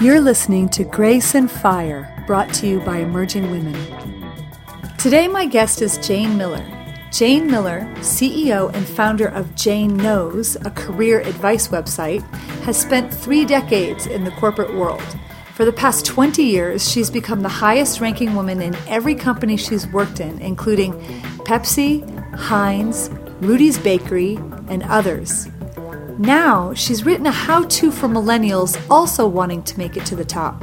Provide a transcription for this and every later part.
You're listening to Grace and Fire, brought to you by Emerging Women. Today, my guest is Jane Miller. Jane Miller, CEO and founder of JaneKnows, a career advice website, has spent three decades in the corporate world. For the past 20 years, she's become the highest ranking woman in every company she's worked in, including Pepsi, Heinz, Rudy's Bakery, and others. Now, she's written a how to for millennials also wanting to make it to the top.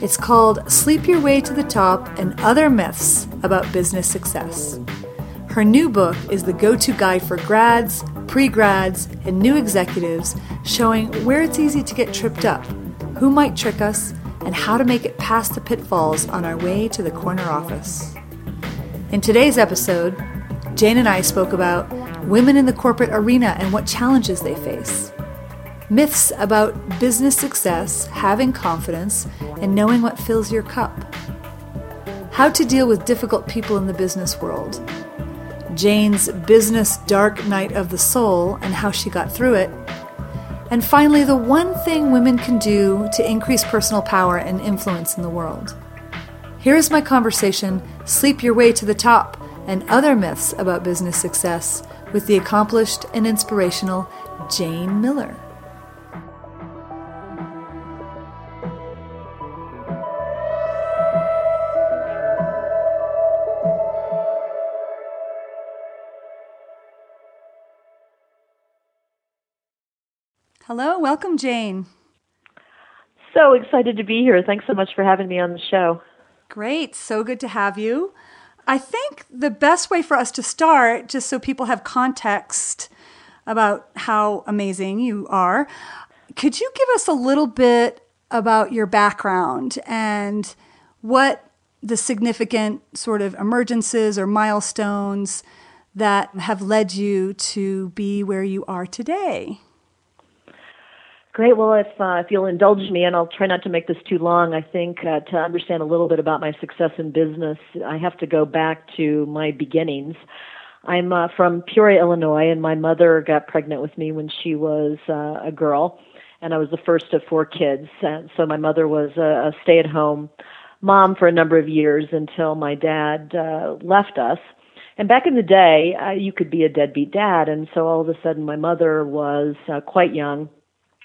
It's called Sleep Your Way to the Top and Other Myths About Business Success. Her new book is the go to guide for grads, pre grads, and new executives, showing where it's easy to get tripped up, who might trick us, and how to make it past the pitfalls on our way to the corner office. In today's episode, Jane and I spoke about women in the corporate arena and what challenges they face, myths about business success, having confidence, and knowing what fills your cup, how to deal with difficult people in the business world, Jane's business dark night of the soul and how she got through it, and finally, the one thing women can do to increase personal power and influence in the world. Here is my conversation. Sleep Your Way to the Top and other myths about business success with the accomplished and inspirational Jane Miller. Hello, welcome, Jane. So excited to be here. Thanks so much for having me on the show. Great. So good to have you. I think the best way for us to start, just so people have context about how amazing you are, could you give us a little bit about your background and what the significant sort of emergences or milestones that have led you to be where you are today? Great. Well, if uh, if you'll indulge me, and I'll try not to make this too long, I think uh, to understand a little bit about my success in business, I have to go back to my beginnings. I'm uh, from Peoria, Illinois, and my mother got pregnant with me when she was uh, a girl, and I was the first of four kids. And so my mother was a, a stay-at-home mom for a number of years until my dad uh, left us. And back in the day, uh, you could be a deadbeat dad, and so all of a sudden, my mother was uh, quite young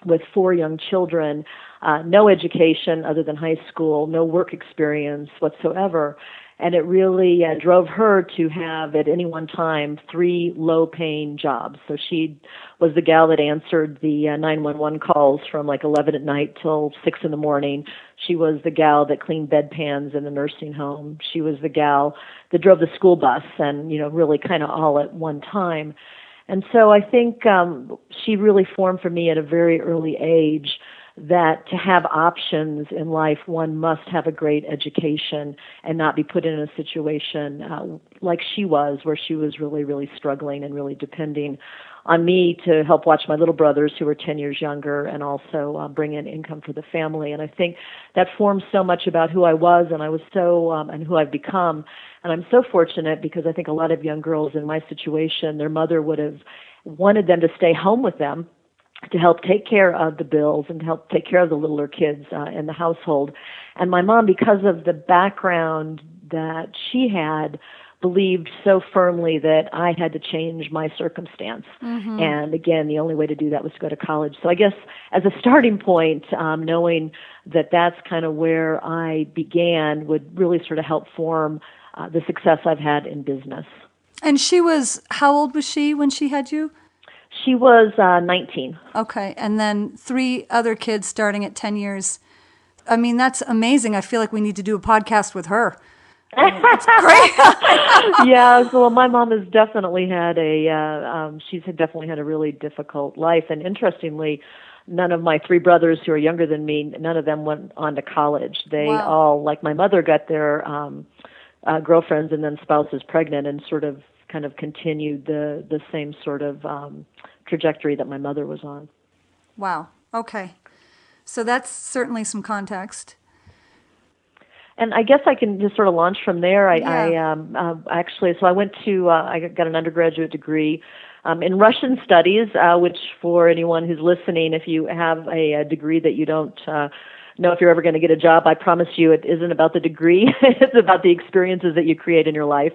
with four young children, uh, no education other than high school, no work experience whatsoever. And it really uh, drove her to have at any one time three low paying jobs. So she was the gal that answered the uh, 911 calls from like 11 at night till 6 in the morning. She was the gal that cleaned bedpans in the nursing home. She was the gal that drove the school bus and, you know, really kind of all at one time. And so I think um, she really formed for me at a very early age that to have options in life, one must have a great education and not be put in a situation uh, like she was, where she was really, really struggling and really depending on me to help watch my little brothers who were 10 years younger and also uh, bring in income for the family. And I think that formed so much about who I was and I was so, um, and who I've become. And I'm so fortunate because I think a lot of young girls in my situation, their mother would have wanted them to stay home with them to help take care of the bills and help take care of the littler kids uh, in the household. And my mom, because of the background that she had, believed so firmly that I had to change my circumstance. Mm-hmm. And again, the only way to do that was to go to college. So I guess as a starting point, um, knowing that that's kind of where I began would really sort of help form uh, the success I've had in business. And she was, how old was she when she had you? She was uh, 19. Okay. And then three other kids starting at 10 years. I mean, that's amazing. I feel like we need to do a podcast with her. That's great. yeah, so my mom has definitely had a uh, um she's definitely had a really difficult life and interestingly none of my three brothers who are younger than me none of them went on to college. They wow. all like my mother got their um uh girlfriends and then spouses pregnant and sort of kind of continued the the same sort of um trajectory that my mother was on. Wow. Okay. So that's certainly some context. And I guess I can just sort of launch from there. I, Yeah. I um, uh, actually, so I went to, uh, I got an undergraduate degree um, in Russian studies, uh, which for anyone who's listening, if you have a, a degree that you don't uh, know if you're ever going to get a job, I promise you it isn't about the degree. it's about the experiences that you create in your life.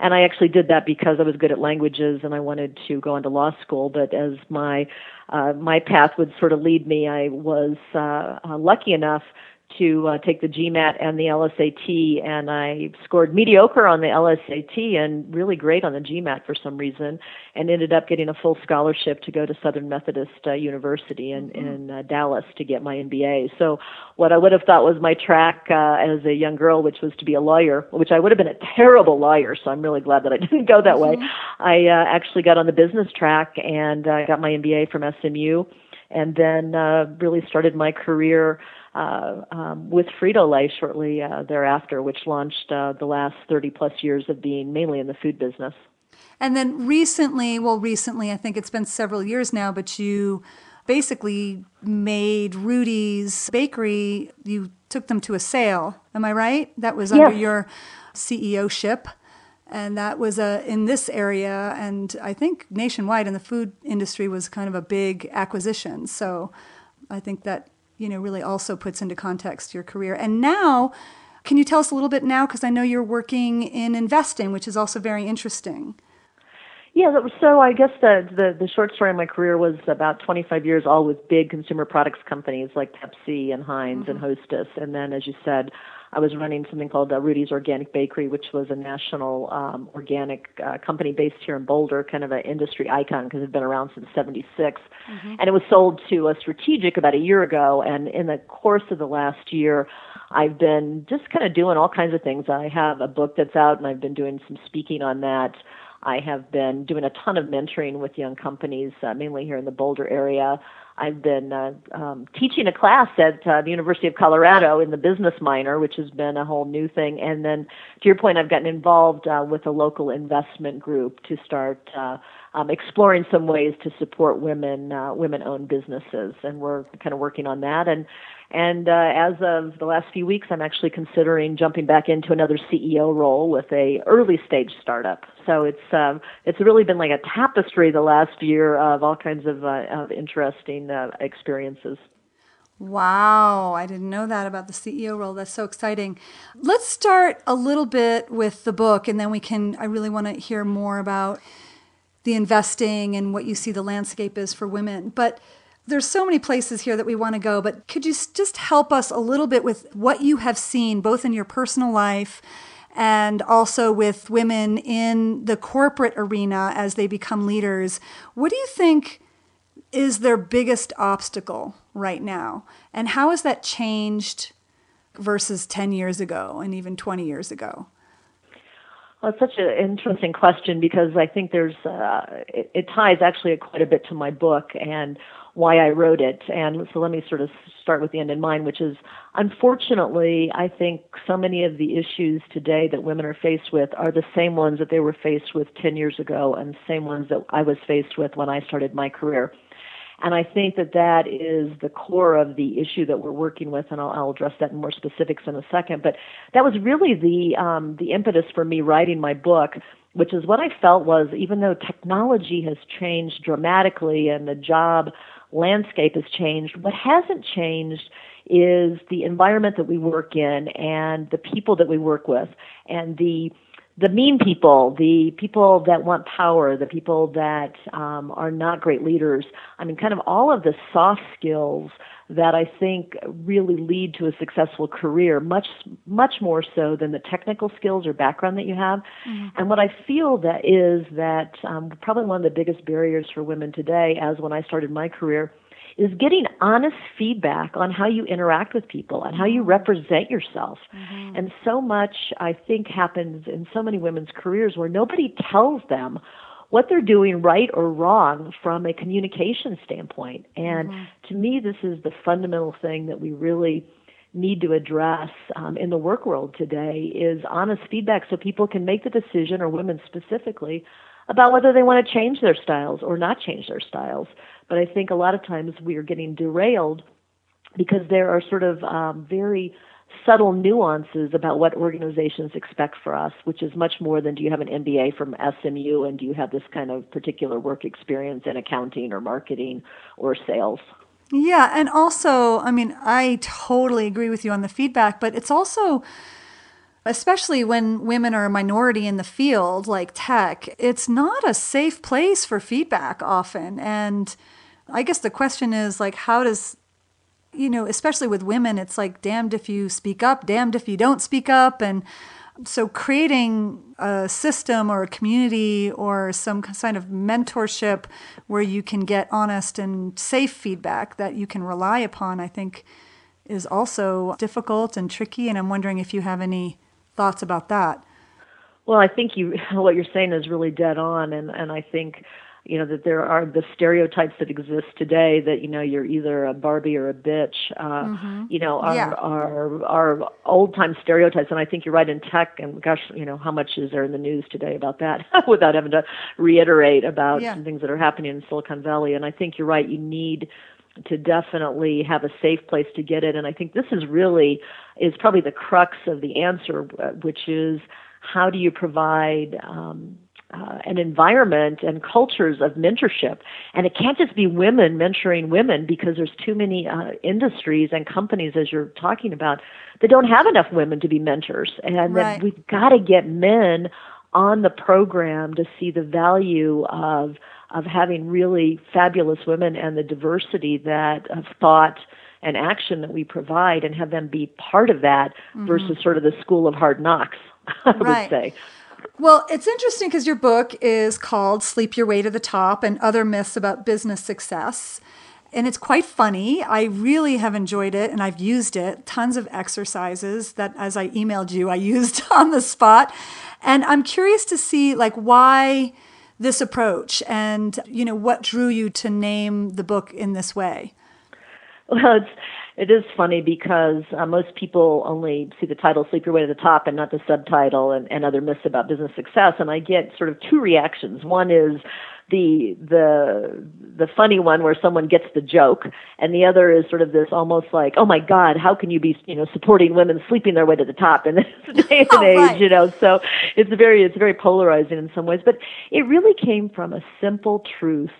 And I actually did that because I was good at languages and I wanted to go into law school. But as my uh, my path would sort of lead me, I was uh, uh, lucky enough to uh, take the GMAT and the LSAT, and I scored mediocre on the LSAT and really great on the GMAT for some reason, and ended up getting a full scholarship to go to Southern Methodist uh, University in in uh, Dallas to get my MBA. So, what I would have thought was my track uh, as a young girl, which was to be a lawyer, which I would have been a terrible lawyer. So I'm really glad that I didn't go that way. I uh, actually got on the business track and uh, got my MBA from SMU, and then uh, really started my career uh, um, with Frito Lay shortly uh, thereafter, which launched uh, the last 30 plus years of being mainly in the food business. And then recently, well, recently, I think it's been several years now, but you basically made Rudy's Bakery, you took them to a sale. Am I right? That was under Yes. your CEO ship. And that was uh, in this area, and I think nationwide in the food industry was kind of a big acquisition. So I think that you know really also puts into context your career. And now, can you tell us a little bit now? Because I know you're working in investing, which is also very interesting. Yeah, was- so I guess the, the the short story of my career was about 25 years, all with big consumer products companies like Pepsi and Heinz and mm-hmm. Hostess, and then, as you said, I was running something called uh, Rudy's Organic Bakery, which was a national um, organic uh, company based here in Boulder, kind of an industry icon because it had been around since '76, and it was sold to a strategic about a year ago. And in the course of the last year, I've been just kind of doing all kinds of things. I have a book that's out, and I've been doing some speaking on that. I have been doing a ton of mentoring with young companies, uh, mainly here in the Boulder area. I've been uh, um, teaching a class at uh, the University of Colorado in the business minor, which has been a whole new thing. And then, to your point, I've gotten involved uh, with a local investment group to start uh, um, exploring some ways to support women, uh, women-owned businesses, and we're kind of working on that. And and uh, as of the last few weeks, I'm actually considering jumping back into another CEO role with a early stage startup. So it's it's really been like a tapestry the last year of all kinds of, of interesting uh, experiences. Wow, I didn't know that about the CEO role. That's so exciting. Let's start a little bit with the book, and then we can. I really want to hear more about the investing and what you see the landscape is for women. But there's so many places here that we want to go. But could you just help us a little bit with what you have seen, both in your personal life and also with women in the corporate arena as they become leaders? What do you think? Is their biggest obstacle right now? And how has that changed versus 10 years ago and even 20 years ago? Well, it's such an interesting question because I think there's uh, it, it ties actually quite a bit to my book and why I wrote it. And so let me sort of start with the end in mind, which is unfortunately, I think so many of the issues today that women are faced with are the same ones that they were faced with 10 years ago and the same ones that I was faced with when I started my career. And I think that that is the core of the issue that we're working with, and I'll, I'll address that in more specifics in a second. But that was really the um, the impetus for me writing my book, which is what I felt was even though technology has changed dramatically and the job landscape has changed, what hasn't changed is the environment that we work in and the people that we work with and the the mean people, the people that want power, the people that um, are not great leaders. I mean, kind of all of the soft skills that I think really lead to a successful career, much much more so than the technical skills or background that you have. Mm-hmm. And what I feel that is that um, probably one of the biggest barriers for women today, as when I started my career, is getting honest feedback on how you interact with people and how you represent yourself. Mm-hmm. And so much, I think, happens in so many women's careers where nobody tells them what they're doing right or wrong from a communication standpoint. And mm-hmm. to me, this is the fundamental thing that we really need to address um, in the work world today is honest feedback so people can make the decision or women specifically about whether they want to change their styles or not change their styles. But I think a lot of times we are getting derailed because there are sort of um, very subtle nuances about what organizations expect for us, which is much more than do you have an MBA from SMU and do you have this kind of particular work experience in accounting or marketing or sales. Yeah, and also, I mean, I totally agree with you on the feedback, but it's also especially when women are a minority in the field like tech, it's not a safe place for feedback often. And I guess the question is like how does you know, especially with women, it's like damned if you speak up, damned if you don't speak up. And so creating a system or a community or some kind of mentorship where you can get honest and safe feedback that you can rely upon, I think is also difficult and tricky. And I'm wondering if you have any thoughts about that. Well, I think you what you're saying is really dead on, and and I think you know that there are the stereotypes that exist today that you know you're either a Barbie or a bitch. Uh, mm-hmm. You know are, yeah. are are old time stereotypes, and I think you're right in tech. And gosh, you know how much is there in the news today about that? without having to reiterate about yeah. things that are happening in Silicon Valley. And I think you're right. You need to definitely have a safe place to get it. And I think this is really is probably the crux of the answer, which is how do you provide um, uh, an environment and cultures of mentorship. And it can't just be women mentoring women because there's too many uh, industries and companies, as you're talking about, that don't have enough women to be mentors. And right. that we've got to get men on the program to see the value of of having really fabulous women and the diversity that of thought and action that we provide and have them be part of that mm-hmm. versus sort of the school of hard knocks, I right. would say. Well, it's interesting because your book is called Sleep Your Way to the Top and Other Myths About Business Success. And it's quite funny. I really have enjoyed it and I've used it. Tons of exercises that, as I emailed you, I used on the spot. And I'm curious to see, like, why this approach and, you know, what drew you to name the book in this way? Well, it's it is funny because uh, most people only see the title "Sleep Your Way to the Top" and not the subtitle and, and other myths about business success. And I get sort of two reactions. One is the the the funny one where someone gets the joke, and the other is sort of this almost like, "Oh my God, how can you be you know supporting women sleeping their way to the top in this day and oh, age?" Right. You know, so it's very it's very polarizing in some ways. But it really came from a simple truth,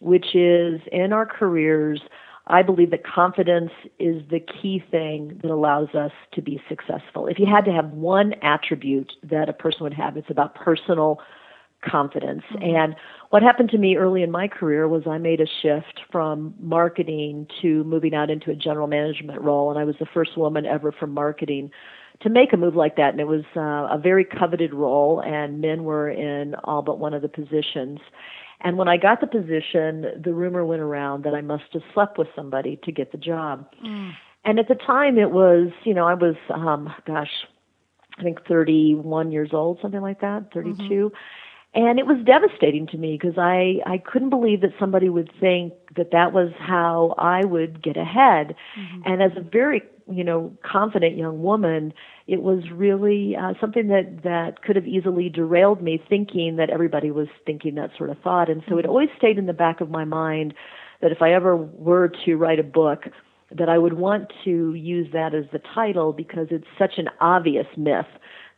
which is in our careers I believe that confidence is the key thing that allows us to be successful. If you had to have one attribute that a person would have, it's about personal confidence. Mm-hmm. And what happened to me early in my career was I made a shift from marketing to moving out into a general management role. And I was the first woman ever from marketing to make a move like that. And it was uh, a very coveted role, and men were in all but one of the positions. And when I got the position, the rumor went around that I must have slept with somebody to get the job. Mm. And at the time, it was, you know, I was, um, gosh, I think 31 years old, something like that, 32. Mm-hmm. And it was devastating to me because I, I couldn't believe that somebody would think that that was how I would get ahead. Mm-hmm. And as a very, you know, confident young woman, it was really uh, something that that could have easily derailed me thinking that everybody was thinking that sort of thought and so it mm-hmm. always stayed in the back of my mind that if i ever were to write a book that i would want to use that as the title because it's such an obvious myth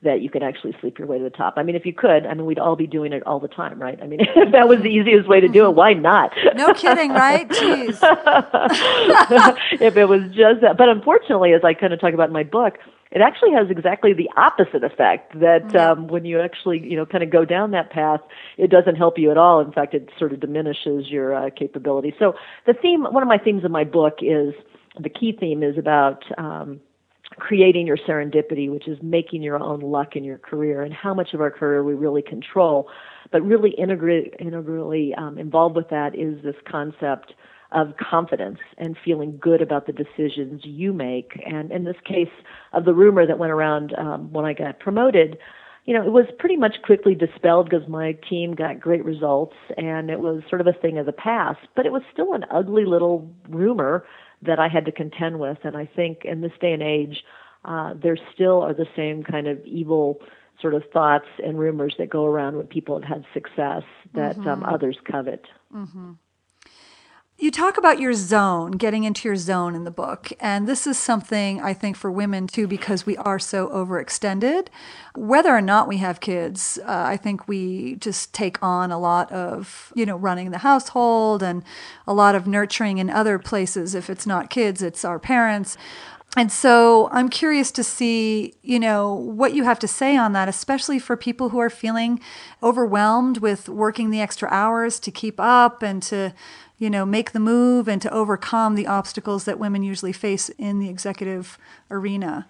that you can actually sleep your way to the top. I mean, if you could, I mean, we'd all be doing it all the time, right? I mean, if that was the easiest way to do it, why not? No kidding, right? Jeez. if it was just that. But unfortunately, as I kind of talk about in my book, it actually has exactly the opposite effect that mm-hmm. um, when you actually you know kind of go down that path it doesn't help you at all in fact it sort of diminishes your uh, capability so the theme one of my themes in my book is the key theme is about um, creating your serendipity, which is making your own luck in your career, and how much of our career we really control. But really integrally um, involved with that is this concept of confidence and feeling good about the decisions you make. And in this case of the rumor that went around um, when I got promoted, you know, it was pretty much quickly dispelled because my team got great results and it was sort of a thing of the past. But it was still an ugly little rumor that I had to contend with. And I think in this day and age, uh, there still are the same kind of evil sort of thoughts and rumors that go around when people have had success that um, mm-hmm. um, others covet. Mm-hmm. You talk about your zone, getting into your zone in the book. And this is something I think for women too, because we are so overextended. Whether or not we have kids, uh, I think we just take on a lot of, you know, running the household and a lot of nurturing in other places. If it's not kids, it's our parents. And so I'm curious to see, you know, what you have to say on that, especially for people who are feeling overwhelmed with working the extra hours to keep up and to you know, make the move and to overcome the obstacles that women usually face in the executive arena?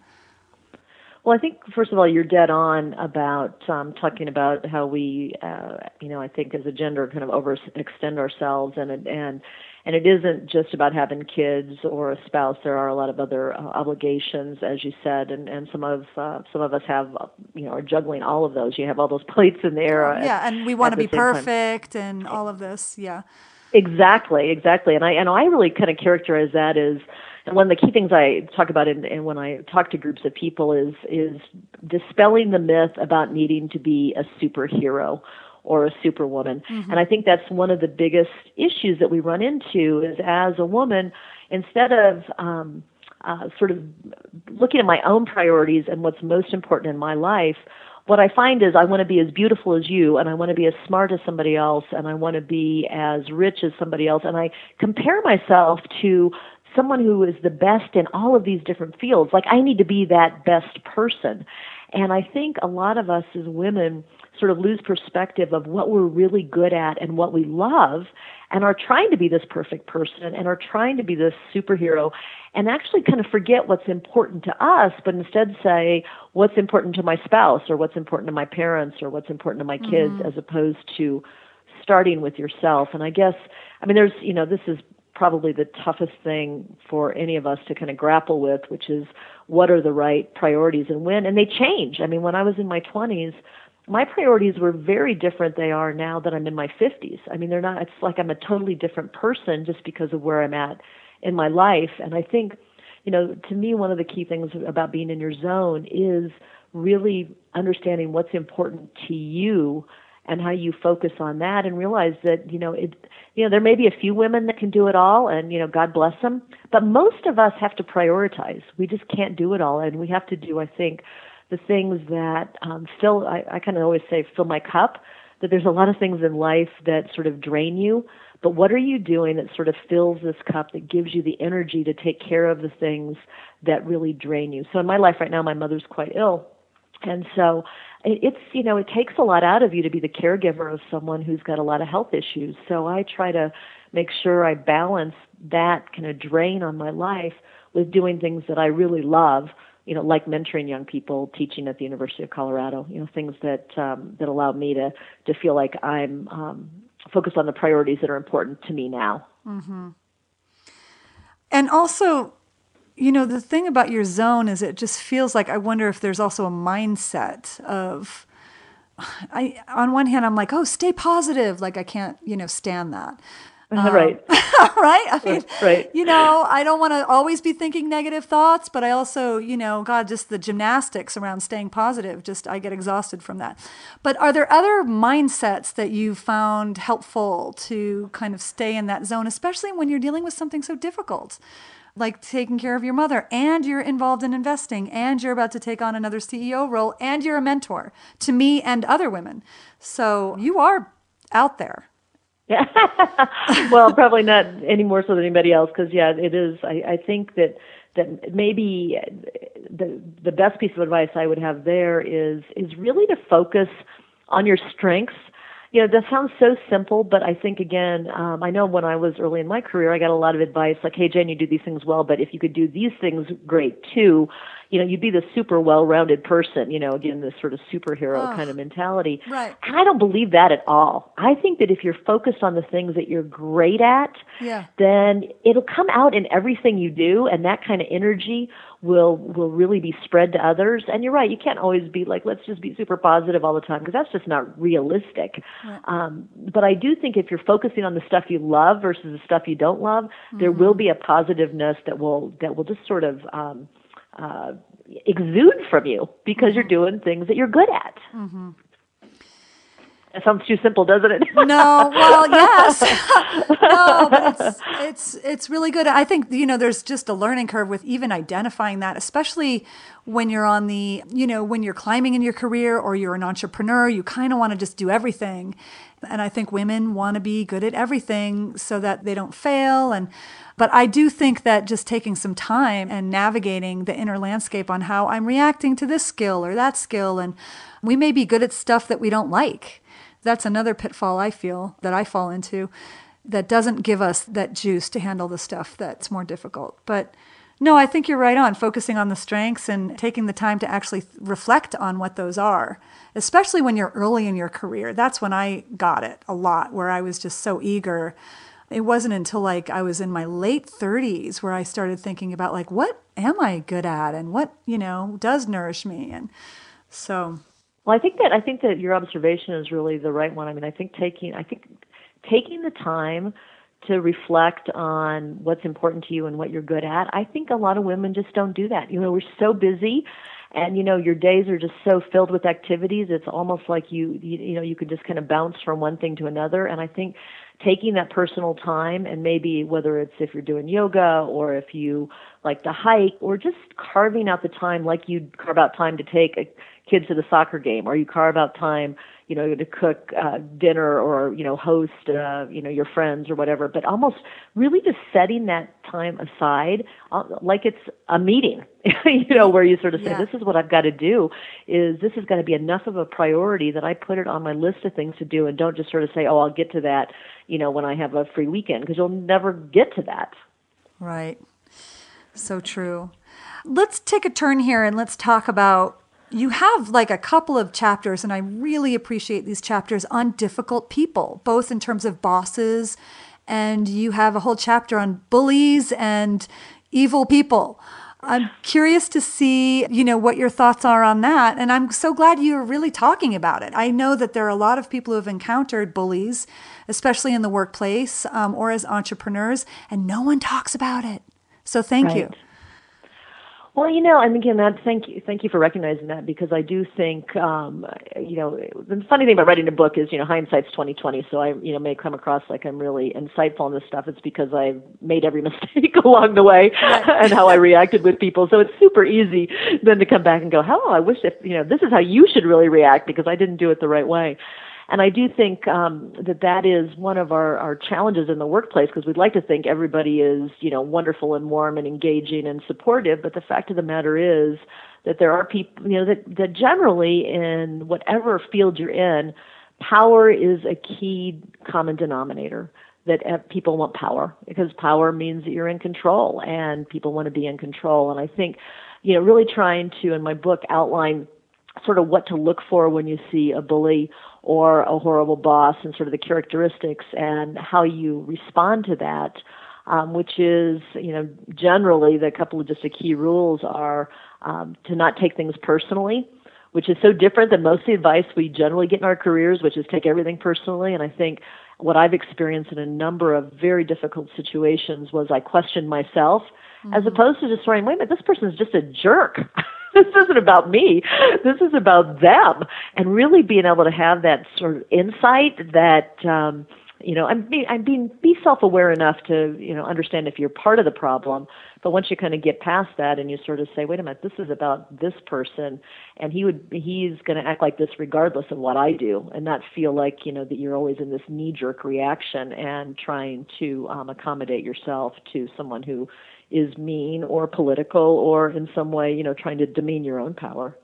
Well, I think first of all, you're dead on about um, talking about how we, uh, you know, I think as a gender kind of overextend ourselves, and and and it isn't just about having kids or a spouse. There are a lot of other uh, obligations, as you said, and and some of uh, some of us have, you know, are juggling all of those. You have all those plates in the air. Yeah, at, and we want to be perfect time. and all of this. Yeah. Exactly, exactly. And I and I really kind of characterize that as and one of the key things I talk about in, in when I talk to groups of people is is dispelling the myth about needing to be a superhero or a superwoman. Mm-hmm. And I think that's one of the biggest issues that we run into is as a woman, instead of um, uh, sort of looking at my own priorities and what's most important in my life, what I find is I want to be as beautiful as you, and I want to be as smart as somebody else, and I want to be as rich as somebody else, and I compare myself to someone who is the best in all of these different fields. Like I need to be that best person. And I think a lot of us as women sort of lose perspective of what we're really good at and what we love and are trying to be this perfect person and are trying to be this superhero and actually kind of forget what's important to us, but instead say what's important to my spouse or what's important to my parents or what's important to my kids mm-hmm. as opposed to starting with yourself. And I guess, I mean, there's, you know, this is probably the toughest thing for any of us to kind of grapple with, which is what are the right priorities and when, and they change. I mean, when I was in my 20s, my priorities were very different they are now that I'm in my 50s. I mean, they're not, it's like I'm a totally different person just because of where I'm at in my life. And I think, you know, to me, one of the key things about being in your zone is really understanding what's important to you and how you focus on that and realize that you know it you know there may be a few women that can do it all and you know god bless them but most of us have to prioritize we just can't do it all and we have to do i think the things that um fill i, I kind of always say fill my cup that there's a lot of things in life that sort of drain you but what are you doing that sort of fills this cup that gives you the energy to take care of the things that really drain you? So in my life right now, my mother's quite ill. And so it's, you know, it takes a lot out of you to be the caregiver of someone who's got a lot of health issues. So I try to make sure I balance that kind of drain on my life with doing things that I really love you know, like mentoring young people, teaching at the University of Colorado, you know, things that um, that allow me to to feel like I'm um, focus on the priorities that are important to me now. Mm-hmm. And also, you know, the thing about your zone is it just feels like I wonder if there's also a mindset of. I on one hand I'm like, oh, stay positive. Like I can't, you know, stand that. Um, right. right. I mean, right. You know, I don't want to always be thinking negative thoughts, but I also, you know, God, just the gymnastics around staying positive, just I get exhausted from that. But are there other mindsets that you found helpful to kind of stay in that zone, especially when you're dealing with something so difficult? Like taking care of your mother, and you're involved in investing, and you're about to take on another CEO role, and you're a mentor to me and other women. So you are out there. Yeah. well, probably not any more so than anybody else because yeah, it is. I, I think that that maybe the the best piece of advice I would have there is is really to focus on your strengths you know, that sounds so simple, but I think again, um, I know when I was early in my career, I got a lot of advice like, "Hey, Jen, you do these things well, but if you could do these things great too, you know, you'd be the super well-rounded person." You know, again, this sort of superhero oh, kind of mentality. Right. And I don't believe that at all. I think that if you're focused on the things that you're great at, yeah. then it'll come out in everything you do, and that kind of energy will will really be spread to others. And you're right, you can't always be like, let's just be super positive all the time because that's just not realistic. Right. Um, but I do think if you're focusing on the stuff you love versus the stuff you don't love, mm-hmm. there will be a positiveness that will that will just sort of um, uh, exude from you because you're doing things that you're good at. Mm-hmm. It sounds too simple, doesn't it? no, well, yes, no, but it's it's it's really good. I think you know there's just a learning curve with even identifying that, especially when you're on the you know when you're climbing in your career or you're an entrepreneur. You kind of want to just do everything, and I think women want to be good at everything so that they don't fail and. But I do think that just taking some time and navigating the inner landscape on how I'm reacting to this skill or that skill, and we may be good at stuff that we don't like that's another pitfall I feel that I fall into that doesn't give us that juice to handle the stuff that's more difficult. But no, I think you're right on focusing on the strengths and taking the time to actually reflect on what those are, especially when you're early in your career. That's when I got it a lot, where I was just so eager. It wasn't until like I was in my late 30s where I started thinking about like what am I good at and what, you know, does nourish me and so well, I think that I think that your observation is really the right one. I mean, I think taking I think taking the time to reflect on what's important to you and what you're good at. I think a lot of women just don't do that. You know, we're so busy and you know your days are just so filled with activities it's almost like you you, you know you could just kind of bounce from one thing to another. And i think taking that personal time and maybe whether it's if you're doing yoga or if you like to hike or just carving out the time like you'd carve out time to take a kids to the soccer game or you carve out time you know to cook uh, dinner or you know host uh, you know your friends or whatever but almost really just setting that time aside uh, like it's a meeting you know where you sort of say yeah. this is what I've got to do is this is going to be enough of a priority that I put it on my list of things to do and don't just sort of say oh I'll get to that you know when I have a free weekend because you'll never get to that. Right. So true. Let's take a turn here and let's talk about you have like a couple of chapters, and I really appreciate these chapters on difficult people, both in terms of bosses, and you have a whole chapter on bullies and evil people. I'm curious to see, you know, what your thoughts are on that. And I'm so glad you're really talking about it. I know that there are a lot of people who have encountered bullies, especially in the workplace um, or as entrepreneurs, and no one talks about it. So thank right. you. Well, you know, and again, that thank you, thank you for recognizing that because I do think, um, you know, the funny thing about writing a book is, you know, hindsight's twenty twenty. So I, you know, may come across like I'm really insightful on this stuff. It's because I've made every mistake along the way and how I reacted with people. So it's super easy then to come back and go, "Oh, I wish if you know, this is how you should really react because I didn't do it the right way." And I do think um, that that is one of our, our challenges in the workplace because we'd like to think everybody is, you know, wonderful and warm and engaging and supportive. But the fact of the matter is that there are people, you know, that, that generally in whatever field you're in, power is a key common denominator that people want power because power means that you're in control and people want to be in control. And I think, you know, really trying to, in my book, outline sort of what to look for when you see a bully or a horrible boss and sort of the characteristics and how you respond to that, um, which is, you know, generally the couple of just the key rules are um, to not take things personally, which is so different than most of the advice we generally get in our careers, which is take everything personally. And I think what I've experienced in a number of very difficult situations was I questioned myself mm-hmm. as opposed to just saying, wait a minute, this person is just a jerk. this isn't about me. This is about them. And really being able to have that sort of insight that, um, you know, I'm, I'm being, be self-aware enough to, you know, understand if you're part of the problem. But once you kind of get past that and you sort of say, wait a minute, this is about this person and he would, he's going to act like this regardless of what I do and not feel like, you know, that you're always in this knee jerk reaction and trying to um, accommodate yourself to someone who is mean or political or in some way, you know, trying to demean your own power.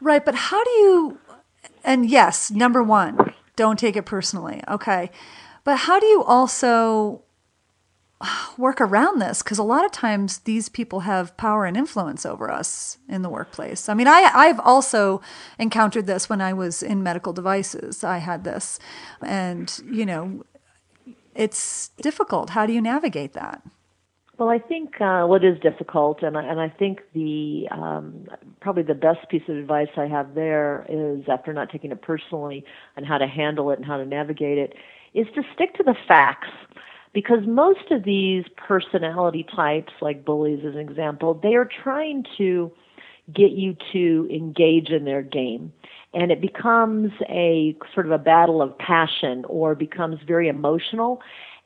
Right, but how do you and yes, number 1, don't take it personally. Okay. But how do you also work around this because a lot of times these people have power and influence over us in the workplace. I mean, I I've also encountered this when I was in medical devices. I had this, and you know, it's difficult. How do you navigate that? Well, I think uh, what is difficult, and I, and I think the um, probably the best piece of advice I have there is after not taking it personally and how to handle it and how to navigate it, is to stick to the facts. Because most of these personality types, like bullies as an example, they are trying to get you to engage in their game. and it becomes a sort of a battle of passion or becomes very emotional.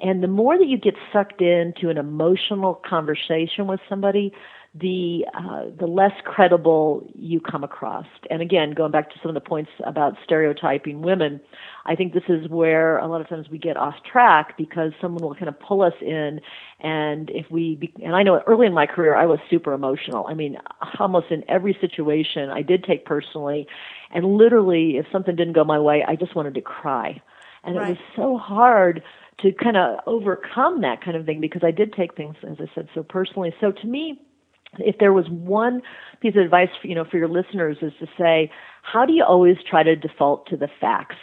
And the more that you get sucked into an emotional conversation with somebody, the uh, the less credible you come across. And again, going back to some of the points about stereotyping women, I think this is where a lot of times we get off track because someone will kind of pull us in, and if we be, and I know early in my career I was super emotional. I mean, almost in every situation I did take personally, and literally if something didn't go my way, I just wanted to cry, and right. it was so hard to kind of overcome that kind of thing because I did take things, as I said, so personally. So to me if there was one piece of advice you know for your listeners is to say how do you always try to default to the facts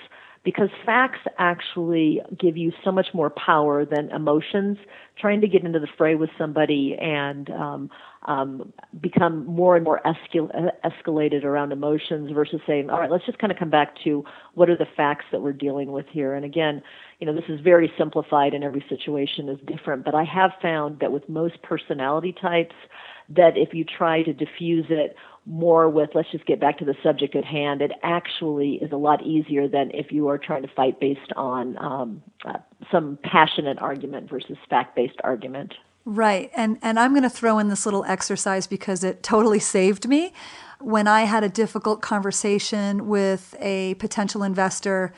because facts actually give you so much more power than emotions. Trying to get into the fray with somebody and um, um, become more and more escal- escalated around emotions versus saying all right let's just kind of come back to what are the facts that we're dealing with here. And again you know this is very simplified and every situation is different but i have found that with most personality types that if you try to diffuse it more with let's just get back to the subject at hand, it actually is a lot easier than if you are trying to fight based on um, uh, some passionate argument versus fact-based argument. Right. And and I'm going to throw in this little exercise because it totally saved me when I had a difficult conversation with a potential investor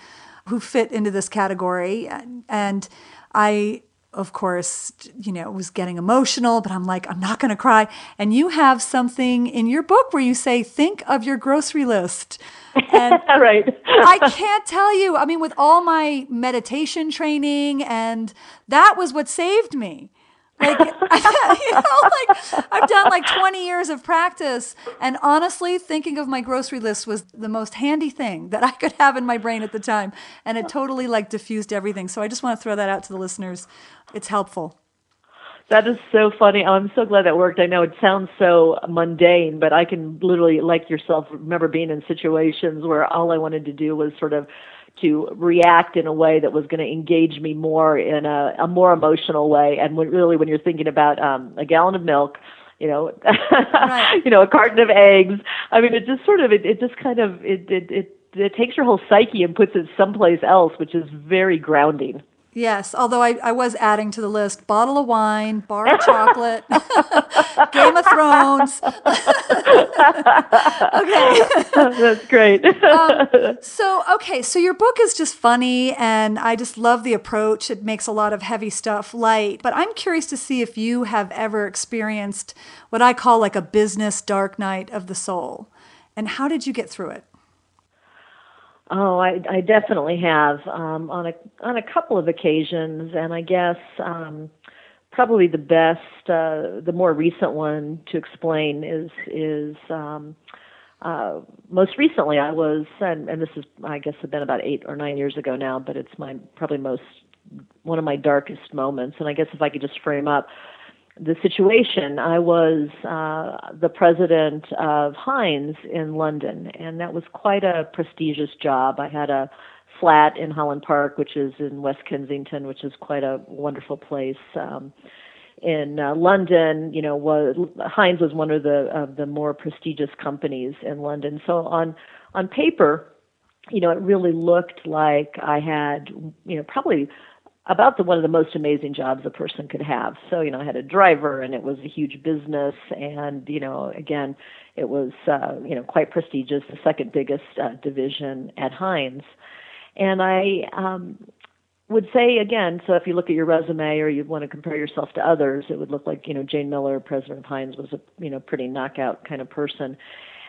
who fit into this category and I of course, you know, was getting emotional, but I'm like, I'm not going to cry. And you have something in your book where you say, think of your grocery list. And right. I can't tell you. I mean, with all my meditation training, and that was what saved me. Like, you know, like I've done like 20 years of practice. And honestly, thinking of my grocery list was the most handy thing that I could have in my brain at the time. And it totally like diffused everything. So I just want to throw that out to the listeners. It's helpful. That is so funny. I'm so glad that worked. I know it sounds so mundane, but I can literally, like yourself, remember being in situations where all I wanted to do was sort of to react in a way that was going to engage me more in a, a more emotional way. And when, really, when you're thinking about um, a gallon of milk, you know, right. you know, a carton of eggs. I mean, it just sort of, it, it just kind of, it, it, it, it takes your whole psyche and puts it someplace else, which is very grounding. Yes, although I, I was adding to the list bottle of wine, bar of chocolate, Game of Thrones. okay. That's great. um, so, okay, so your book is just funny, and I just love the approach. It makes a lot of heavy stuff light. But I'm curious to see if you have ever experienced what I call like a business dark night of the soul. And how did you get through it? Oh, I, I definitely have um, on a on a couple of occasions, and I guess um, probably the best, uh, the more recent one to explain is is um, uh, most recently I was, and, and this is I guess have been about eight or nine years ago now, but it's my probably most one of my darkest moments, and I guess if I could just frame up the situation. I was uh, the president of Heinz in London, and that was quite a prestigious job. I had a flat in Holland Park, which is in West Kensington, which is quite a wonderful place. Um, in uh, London, you know, was Heinz was one of the of the more prestigious companies in London. So on on paper, you know, it really looked like I had, you know, probably about the one of the most amazing jobs a person could have. So, you know, I had a driver and it was a huge business and, you know, again, it was uh, you know, quite prestigious, the second biggest uh, division at Heinz. And I um would say again, so if you look at your resume or you want to compare yourself to others, it would look like, you know, Jane Miller, president of Heinz was a, you know, pretty knockout kind of person.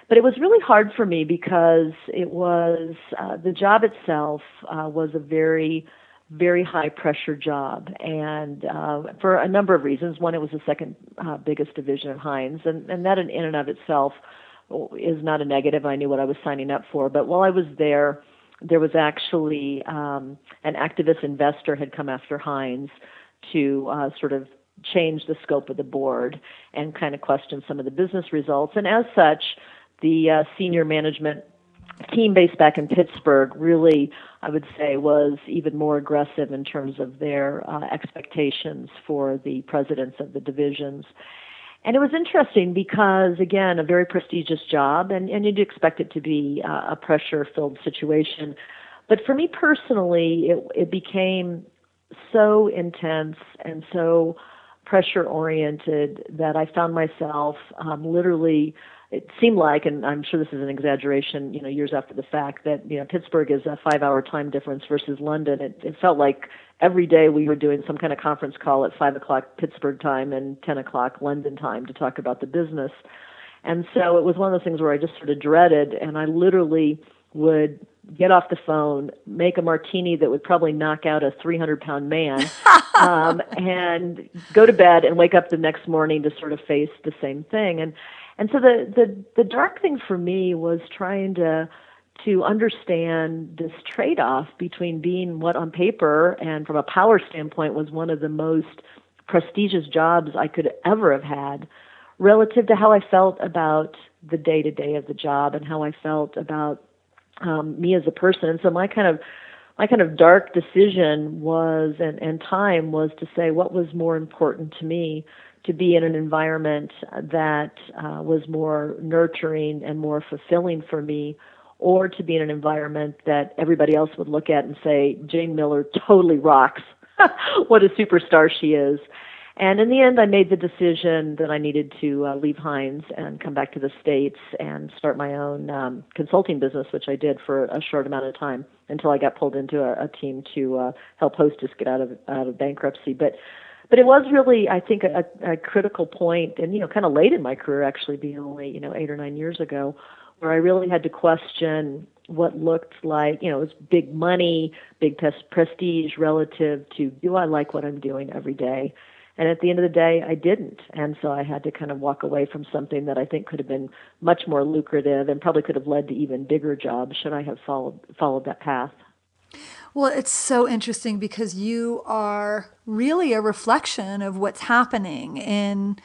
But it was really hard for me because it was uh, the job itself uh, was a very very high pressure job, and uh, for a number of reasons. One, it was the second uh, biggest division of Heinz, and, and that in, in and of itself is not a negative. I knew what I was signing up for. But while I was there, there was actually um, an activist investor had come after Heinz to uh, sort of change the scope of the board and kind of question some of the business results. And as such, the uh, senior management team based back in Pittsburgh really, I would say, was even more aggressive in terms of their uh, expectations for the presidents of the divisions. and it was interesting because again, a very prestigious job, and and you'd expect it to be uh, a pressure-filled situation. But for me personally, it it became so intense and so pressure oriented that I found myself um, literally it seemed like, and I'm sure this is an exaggeration, you know, years after the fact, that you know Pittsburgh is a five-hour time difference versus London. It, it felt like every day we were doing some kind of conference call at five o'clock Pittsburgh time and ten o'clock London time to talk about the business. And so it was one of those things where I just sort of dreaded, and I literally would get off the phone, make a martini that would probably knock out a 300 pound man, um, and go to bed and wake up the next morning to sort of face the same thing. And and so the the the dark thing for me was trying to to understand this trade off between being what on paper and from a power standpoint was one of the most prestigious jobs I could ever have had relative to how I felt about the day to day of the job and how I felt about um, me as a person. And so my kind of my kind of dark decision was and, and time was to say what was more important to me to be in an environment that uh, was more nurturing and more fulfilling for me, or to be in an environment that everybody else would look at and say, Jane Miller totally rocks. what a superstar she is. And in the end, I made the decision that I needed to uh, leave Heinz and come back to the States and start my own um, consulting business, which I did for a short amount of time until I got pulled into a, a team to uh, help Hostess get out of out of bankruptcy. But but it was really, I think, a, a critical point, and you know, kind of late in my career, actually, being only you know eight or nine years ago, where I really had to question what looked like, you know, it was big money, big prestige relative to do I like what I'm doing every day? And at the end of the day, I didn't. And so I had to kind of walk away from something that I think could have been much more lucrative and probably could have led to even bigger jobs should I have followed followed that path. Well, it's so interesting because you are really a reflection of what's happening in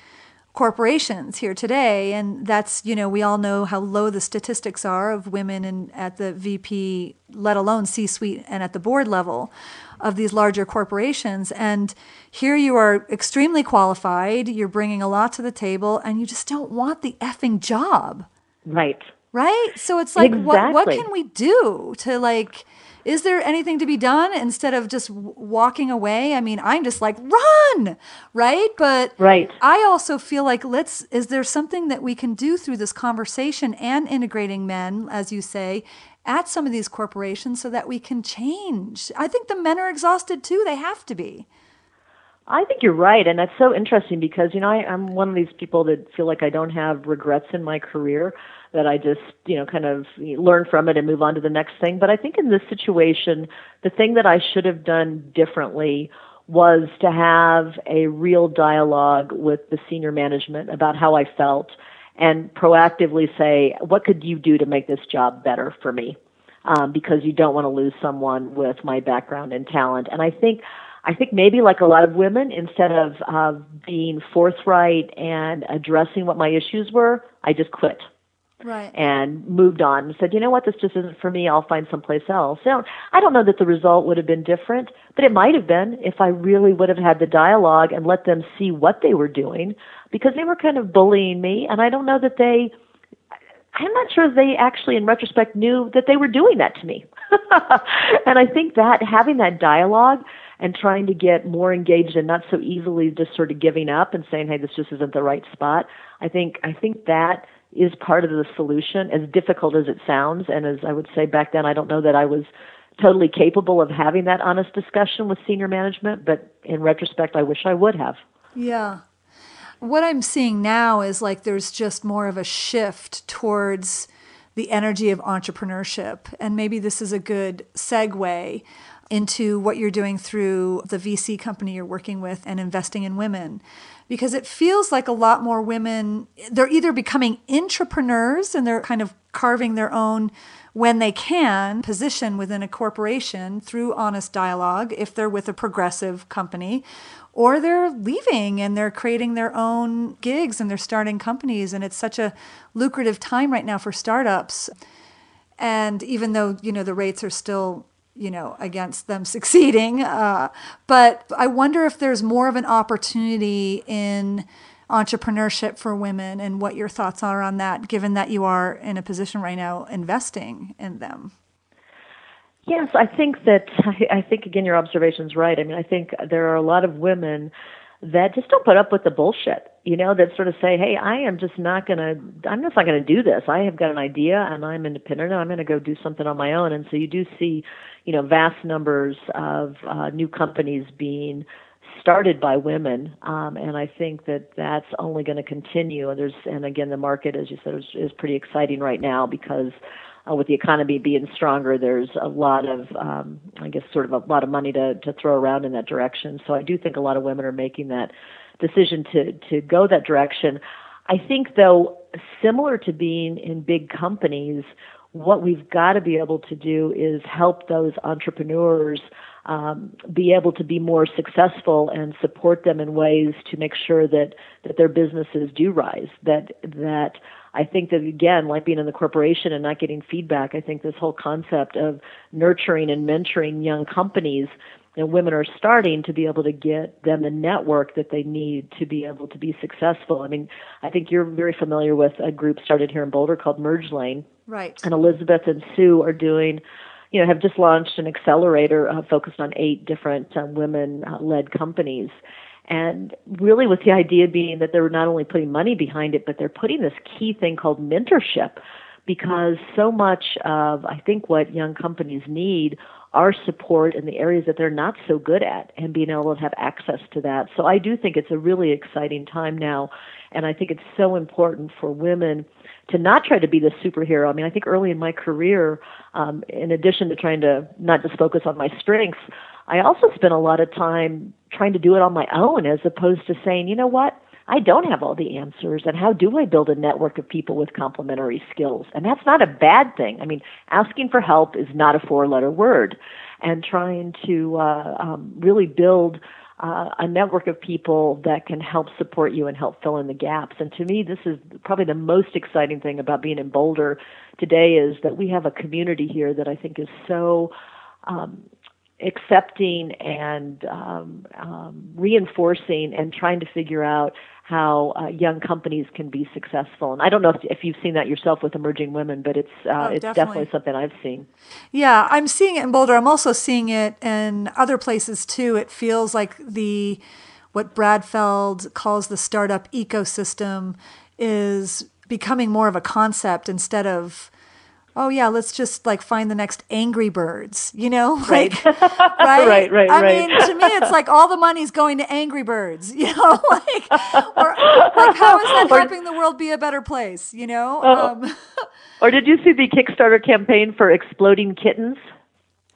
corporations here today. And that's you know we all know how low the statistics are of women in, at the VP let alone C-suite and at the board level of these larger corporations. And here you are extremely qualified you're bringing a lot to the table and you just don't want the effing job. Right. Right? So it's like exactly. what what can we do to like is there anything to be done instead of just walking away? I mean, I'm just like, run, right? But right. I also feel like let's, is there something that we can do through this conversation and integrating men, as you say, at some of these corporations so that we can change? I think the men are exhausted too. They have to be. I think you're right, and that's so interesting because you know I, I'm one of these people that feel like I don't have regrets in my career that I just, you know, kind of learn from it and move on to the next thing. But I think in this situation, the thing that I should have done differently was to have a real dialogue with the senior management about how I felt and proactively say, what could you do to make this job better for me? Um, because you don't want to lose someone with my background and talent. And I think, I think maybe like a lot of women, instead of uh, being forthright and addressing what my issues were, I just quit right. and moved on and said, you know what, this just isn't for me. I'll find someplace else. So I don't know that the result would have been different, but it might have been if I really would have had the dialogue and let them see what they were doing because they were kind of bullying me. And I don't know that they, I'm not sure they actually, in retrospect, knew that they were doing that to me. and I think that having that dialogue and trying to get more engaged and not so easily just sort of giving up and saying, "Hey, this just isn't the right spot." I think I think that is part of the solution, as difficult as it sounds. And as I would say back then, I don't know that I was totally capable of having that honest discussion with senior management, but in retrospect, I wish I would have. Yeah. What I'm seeing now is like there's just more of a shift towards the energy of entrepreneurship. And maybe this is a good segue into what you're doing through the VC company you're working with and investing in women because it feels like a lot more women they're either becoming entrepreneurs and they're kind of carving their own when they can position within a corporation through honest dialogue if they're with a progressive company or they're leaving and they're creating their own gigs and they're starting companies. And it's such a lucrative time right now for startups. And even though you know the rates are still you know, against them succeeding. Uh, but I wonder if there's more of an opportunity in entrepreneurship for women and what your thoughts are on that, given that you are in a position right now investing in them. Yes, I think that I think again your observation's right. I mean, I think there are a lot of women that just don't put up with the bullshit. You know, that sort of say, "Hey, I am just not to I'm just not to do this. I have got an idea and I'm independent and I'm to go do something on my own." And so you do see, you know, vast numbers of uh new companies being started by women, um, and I think that that's only going to continue. And there's, and again, the market, as you said, is, is pretty exciting right now because uh, with the economy being stronger, there's a lot of, um, I guess, sort of a lot of money to to throw around in that direction. So I do think a lot of women are making that decision to to go that direction. I think, though, similar to being in big companies, what we've got to be able to do is help those entrepreneurs um, be able to be more successful and support them in ways to make sure that that their businesses do rise. That that I think that again, like being in the corporation and not getting feedback, I think this whole concept of nurturing and mentoring young companies and women are starting to be able to get them the network that they need to be able to be successful. I mean, I think you're very familiar with a group started here in Boulder called Merge Lane. Right. And Elizabeth and Sue are doing, you know, have just launched an accelerator uh, focused on eight different uh, women uh, led companies. And really, with the idea being that they're not only putting money behind it, but they're putting this key thing called mentorship because so much of, I think, what young companies need are support in the areas that they're not so good at and being able to have access to that. So I do think it's a really exciting time now. And I think it's so important for women to not try to be the superhero. I mean, I think early in my career, um, in addition to trying to not just focus on my strengths, I also spent a lot of time trying to do it on my own as opposed to saying, you know what? I don't have all the answers, and how do I build a network of people with complementary skills? And that's not a bad thing. I mean, asking for help is not a four letter word. And trying to uh, um, really build uh, a network of people that can help support you and help fill in the gaps. And to me, this is probably the most exciting thing about being in Boulder today is that we have a community here that I think is so um, accepting and um, um, reinforcing and trying to figure out how uh, young companies can be successful. And I don't know if, if you've seen that yourself with emerging women, but it's uh, oh, it's definitely. definitely something I've seen. Yeah, I'm seeing it in Boulder. I'm also seeing it in other places too. It feels like the what Brad Feld calls the startup ecosystem is becoming more of a concept instead of oh yeah, let's just like find the next Angry Birds, you know? Like, right. right, right, right. I right. mean, to me, it's like all the money's going to Angry Birds, you know? like, or like, how is that helping the world be a better place, you know? Uh, um, or did you see the Kickstarter campaign for Exploding Kittens?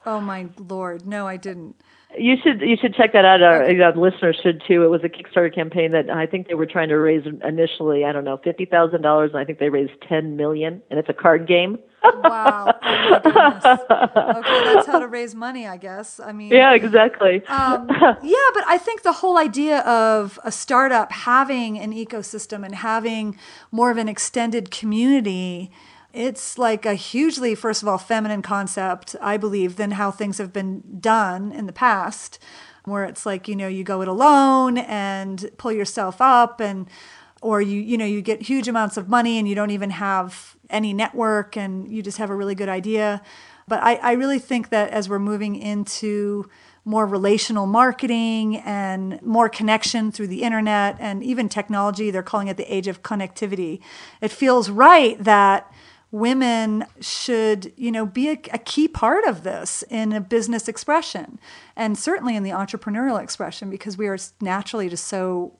Oh my lord, no, I didn't. You should you should check that out. Our okay. listeners should too. It was a Kickstarter campaign that I think they were trying to raise initially. I don't know fifty thousand dollars, and I think they raised ten million. And it's a card game. wow! Oh okay, that's how to raise money, I guess. I mean, yeah, exactly. Um, yeah, but I think the whole idea of a startup having an ecosystem and having more of an extended community it's like a hugely, first of all, feminine concept, I believe, than how things have been done in the past, where it's like, you know, you go it alone and pull yourself up and or you you know you get huge amounts of money and you don't even have any network and you just have a really good idea. But I, I really think that as we're moving into more relational marketing and more connection through the internet and even technology they're calling it the age of connectivity it feels right that women should, you know, be a, a, key part of this in a business expression and certainly in the entrepreneurial expression because we are naturally just so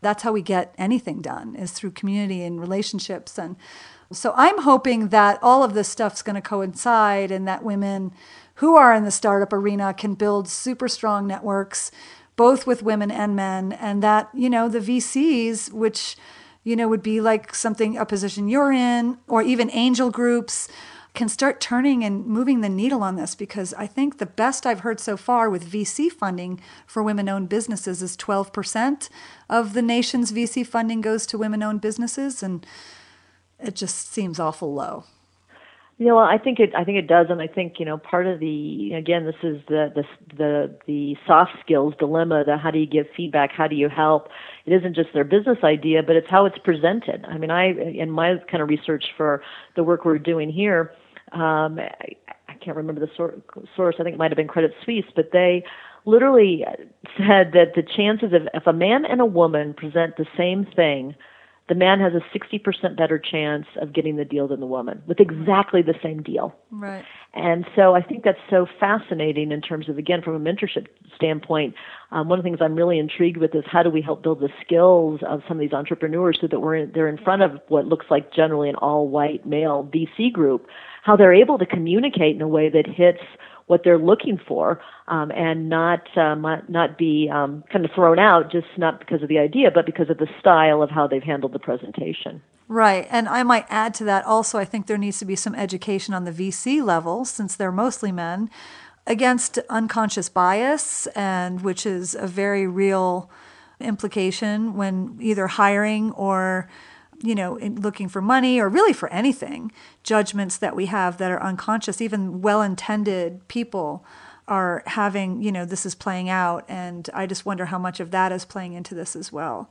that's how we get anything done is through community and relationships. And so I'm hoping that all of this stuff's going to coincide and that women who are in the startup arena can build super strong networks both with women and men and that, you know, the VCs which you know, would be like something, a position you're in, or even angel groups can start turning and moving the needle on this because I think the best I've heard so far with VC funding for women owned businesses is 12% of the nation's VC funding goes to women owned businesses. And it just seems awful low. You know, I think it. I think it does, and I think you know part of the again, this is the the the the soft skills dilemma. The how do you give feedback? How do you help? It isn't just their business idea, but it's how it's presented. I mean, I in my kind of research for the work we're doing here, um, I, I can't remember the sor- source. I think it might have been Credit Suisse, but they literally said that the chances of if a man and a woman present the same thing the man has a 60% better chance of getting the deal than the woman with exactly the same deal. Right. And so I think that's so fascinating in terms of, again, from a mentorship standpoint. Um, one of the things I'm really intrigued with is how do we help build the skills of some of these entrepreneurs so that we're in, they're in front of what looks like generally an all white male VC group, how they're able to communicate in a way that hits what they're looking for um, and not um, not be um, kind of thrown out just not because of the idea but because of the style of how they've handled the presentation. Right. And I might add to that also, I think there needs to be some education on the VC level, since they're mostly men, against unconscious bias, and which is a very real implication when either hiring or you know, looking for money or really for anything, judgments that we have that are unconscious, even well intended people are having, you know, this is playing out. And I just wonder how much of that is playing into this as well.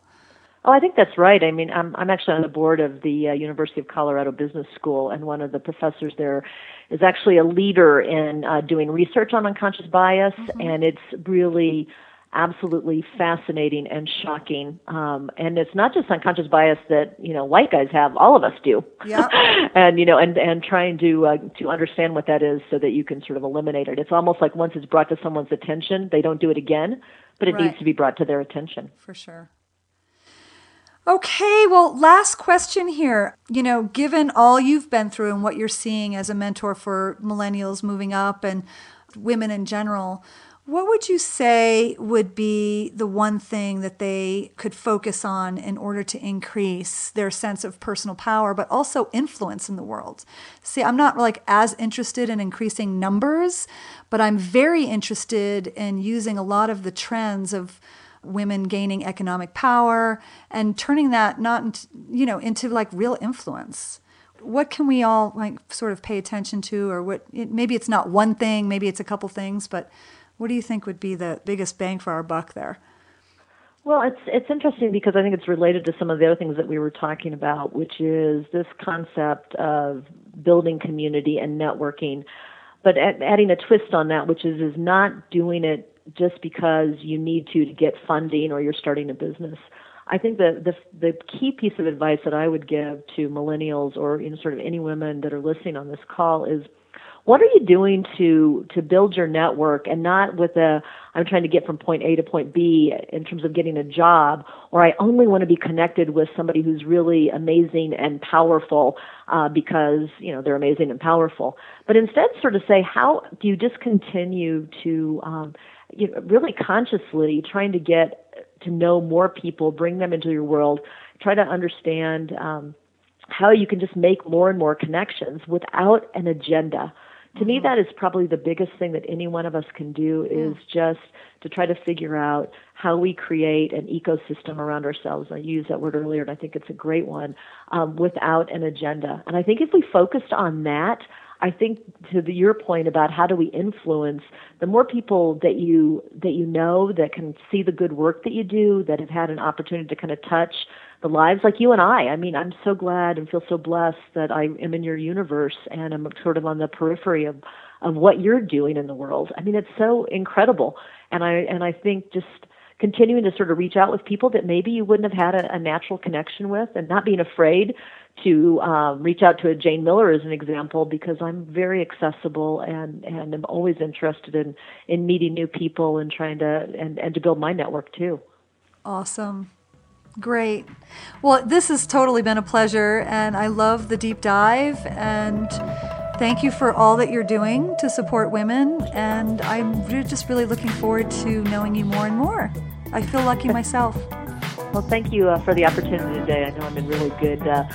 Oh, I think that's right. I mean, I'm I'm actually on the board of the uh, University of Colorado Business School, and one of the professors there is actually a leader in uh, doing research on unconscious bias, mm-hmm. and it's really absolutely fascinating and shocking. Um, and it's not just unconscious bias that you know white guys have; all of us do. Yeah. and you know, and and trying to uh, to understand what that is so that you can sort of eliminate it. It's almost like once it's brought to someone's attention, they don't do it again, but it right. needs to be brought to their attention. For sure. Okay, well, last question here. You know, given all you've been through and what you're seeing as a mentor for millennials moving up and women in general, what would you say would be the one thing that they could focus on in order to increase their sense of personal power, but also influence in the world? See, I'm not like as interested in increasing numbers, but I'm very interested in using a lot of the trends of women gaining economic power and turning that not into, you know into like real influence what can we all like sort of pay attention to or what it, maybe it's not one thing maybe it's a couple things but what do you think would be the biggest bang for our buck there? Well, it's it's interesting because I think it's related to some of the other things that we were talking about, which is this concept of building community and networking, but adding a twist on that, which is is not doing it just because you need to to get funding or you're starting a business. I think the the the key piece of advice that I would give to millennials or you know sort of any women that are listening on this call is what are you doing to to build your network and not with a I'm trying to get from point A to point B in terms of getting a job, or I only want to be connected with somebody who's really amazing and powerful uh, because you know they're amazing and powerful. But instead, sort of say, how do you just continue to um, you know, really consciously trying to get to know more people, bring them into your world, try to understand. Um, how you can just make more and more connections without an agenda to me that is probably the biggest thing that any one of us can do is just to try to figure out how we create an ecosystem around ourselves. I used that word earlier and i think it's a great one um, without an agenda. And i think if we focused on that I think to the, your point about how do we influence, the more people that you that you know that can see the good work that you do, that have had an opportunity to kind of touch the lives like you and I. I mean, I'm so glad and feel so blessed that I am in your universe and I'm sort of on the periphery of of what you're doing in the world. I mean, it's so incredible. And I and I think just continuing to sort of reach out with people that maybe you wouldn't have had a, a natural connection with and not being afraid to um, reach out to a Jane Miller as an example because I'm very accessible and and I'm always interested in in meeting new people and trying to and and to build my network too. Awesome. Great. Well, this has totally been a pleasure, and I love the deep dive. And thank you for all that you're doing to support women. And I'm just really looking forward to knowing you more and more. I feel lucky myself. Well, thank you uh, for the opportunity today. I know I'm in really good, uh,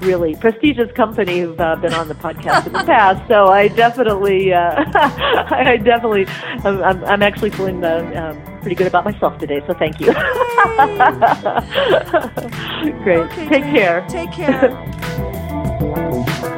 really prestigious company who've uh, been on the podcast in the past. So I definitely, uh, I definitely, I'm, I'm, actually feeling the. um, pretty good about myself today, so thank you. Great. Okay, take care. Take care.